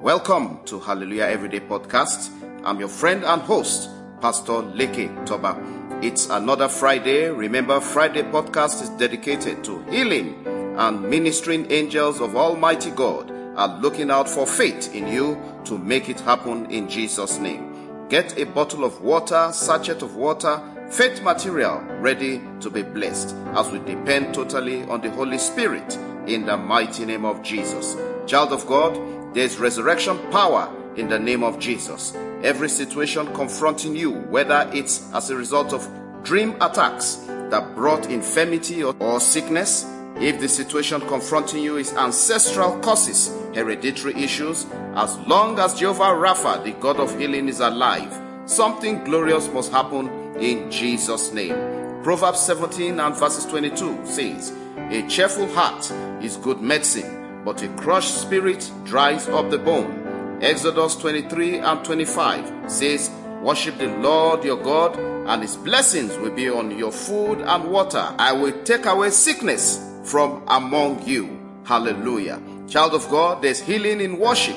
Welcome to Hallelujah Everyday Podcast. I'm your friend and host, Pastor Leke Toba. It's another Friday. Remember, Friday podcast is dedicated to healing and ministering angels of Almighty God are looking out for faith in you to make it happen in Jesus' name. Get a bottle of water, sachet of water, faith material ready to be blessed as we depend totally on the Holy Spirit in the mighty name of Jesus. Child of God, there's resurrection power in the name of Jesus. Every situation confronting you, whether it's as a result of dream attacks that brought infirmity or, or sickness, if the situation confronting you is ancestral causes, hereditary issues, as long as Jehovah Rapha, the God of healing, is alive, something glorious must happen in Jesus' name. Proverbs 17 and verses 22 says, A cheerful heart is good medicine, but a crushed spirit dries up the bone. Exodus 23 and 25 says, Worship the Lord your God, and his blessings will be on your food and water. I will take away sickness from among you. Hallelujah. Child of God, there's healing in worship.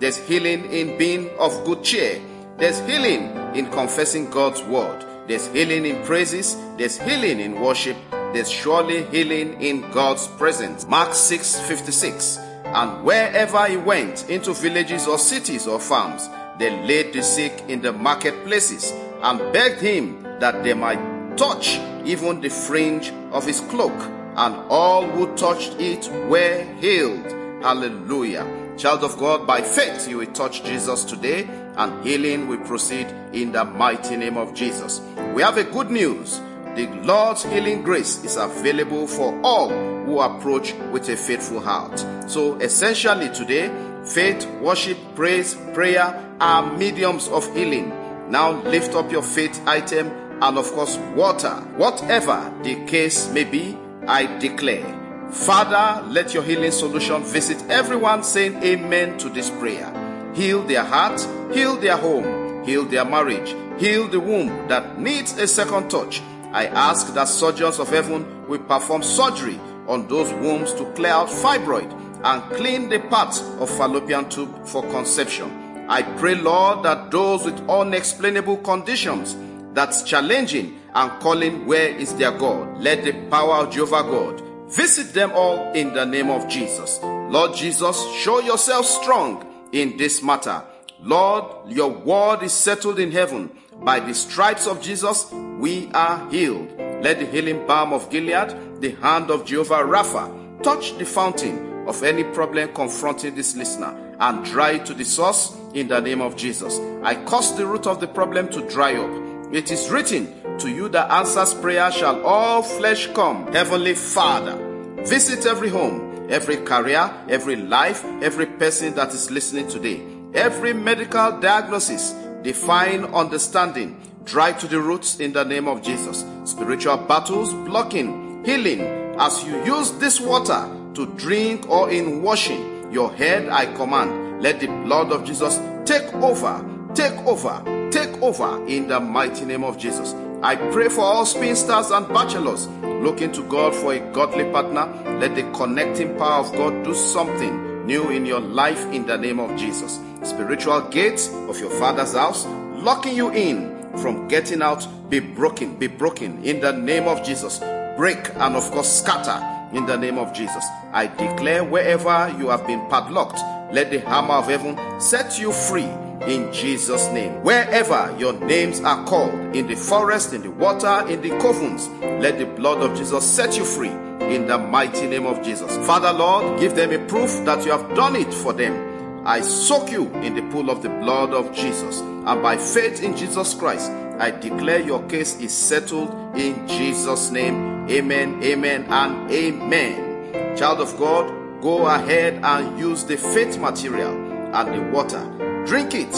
There's healing in being of good cheer. There's healing in confessing God's word. There's healing in praises. There's healing in worship. There's surely healing in God's presence. Mark 6 56. And wherever he went, into villages or cities or farms, they laid the sick in the marketplaces and begged him that they might touch even the fringe of his cloak and all who touched it were healed. Hallelujah. Child of God, by faith you will touch Jesus today and healing will proceed in the mighty name of Jesus. We have a good news. The Lord's healing grace is available for all who approach with a faithful heart. So essentially today, faith, worship, praise, prayer are mediums of healing. Now lift up your faith item and of course water. Whatever the case may be, I declare. Father, let your healing solution visit everyone saying amen to this prayer. Heal their heart, heal their home, heal their marriage, heal the womb that needs a second touch. I ask that surgeons of heaven will perform surgery on those wombs to clear out fibroid and clean the parts of fallopian tube for conception. I pray, Lord, that those with unexplainable conditions that's challenging and calling where is their God. Let the power of Jehovah God visit them all in the name of Jesus. Lord Jesus, show yourself strong in this matter. Lord, your word is settled in heaven. By the stripes of Jesus, we are healed. Let the healing balm of Gilead, the hand of Jehovah Rapha, touch the fountain of any problem confronting this listener and dry it to the source in the name of Jesus. I cause the root of the problem to dry up it is written, To you that answers prayer shall all flesh come. Heavenly Father, visit every home, every career, every life, every person that is listening today. Every medical diagnosis, define understanding, dry to the roots in the name of Jesus. Spiritual battles, blocking, healing, as you use this water to drink or in washing your head, I command, let the blood of Jesus take over, take over, take over in the mighty name of Jesus. I pray for all spinsters and bachelors looking to God for a godly partner. Let the connecting power of God do something new in your life in the name of Jesus. Spiritual gates of your father's house locking you in from getting out be broken, be broken in the name of Jesus. Break and of course scatter in the name of Jesus. I declare wherever you have been padlocked, let the hammer of heaven set you free in Jesus' name. Wherever your names are called, in the forest, in the water, in the covens, let the blood of Jesus set you free in the mighty name of Jesus. Father, Lord, give them a proof that you have done it for them. I soak you in the pool of the blood of Jesus, and by faith in Jesus Christ, I declare your case is settled in Jesus' name. Amen, amen, and amen. Child of God, go ahead and use the faith material and the water Drink it,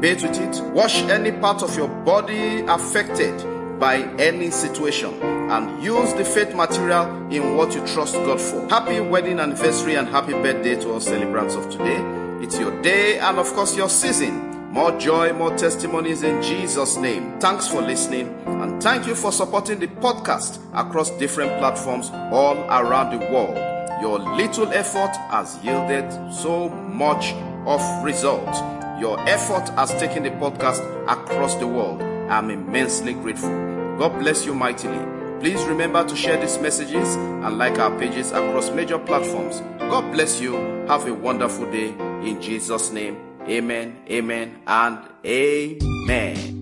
bathe with it, wash any part of your body affected by any situation, and use the faith material in what you trust God for. Happy wedding anniversary and happy birthday to all celebrants of today. It's your day and, of course, your season. More joy, more testimonies in Jesus' name. Thanks for listening and thank you for supporting the podcast across different platforms all around the world. Your little effort has yielded so much of results. Your effort has taken the podcast across the world. I'm immensely grateful. God bless you mightily. Please remember to share these messages and like our pages across major platforms. God bless you. Have a wonderful day in Jesus' name. Amen, amen, and amen.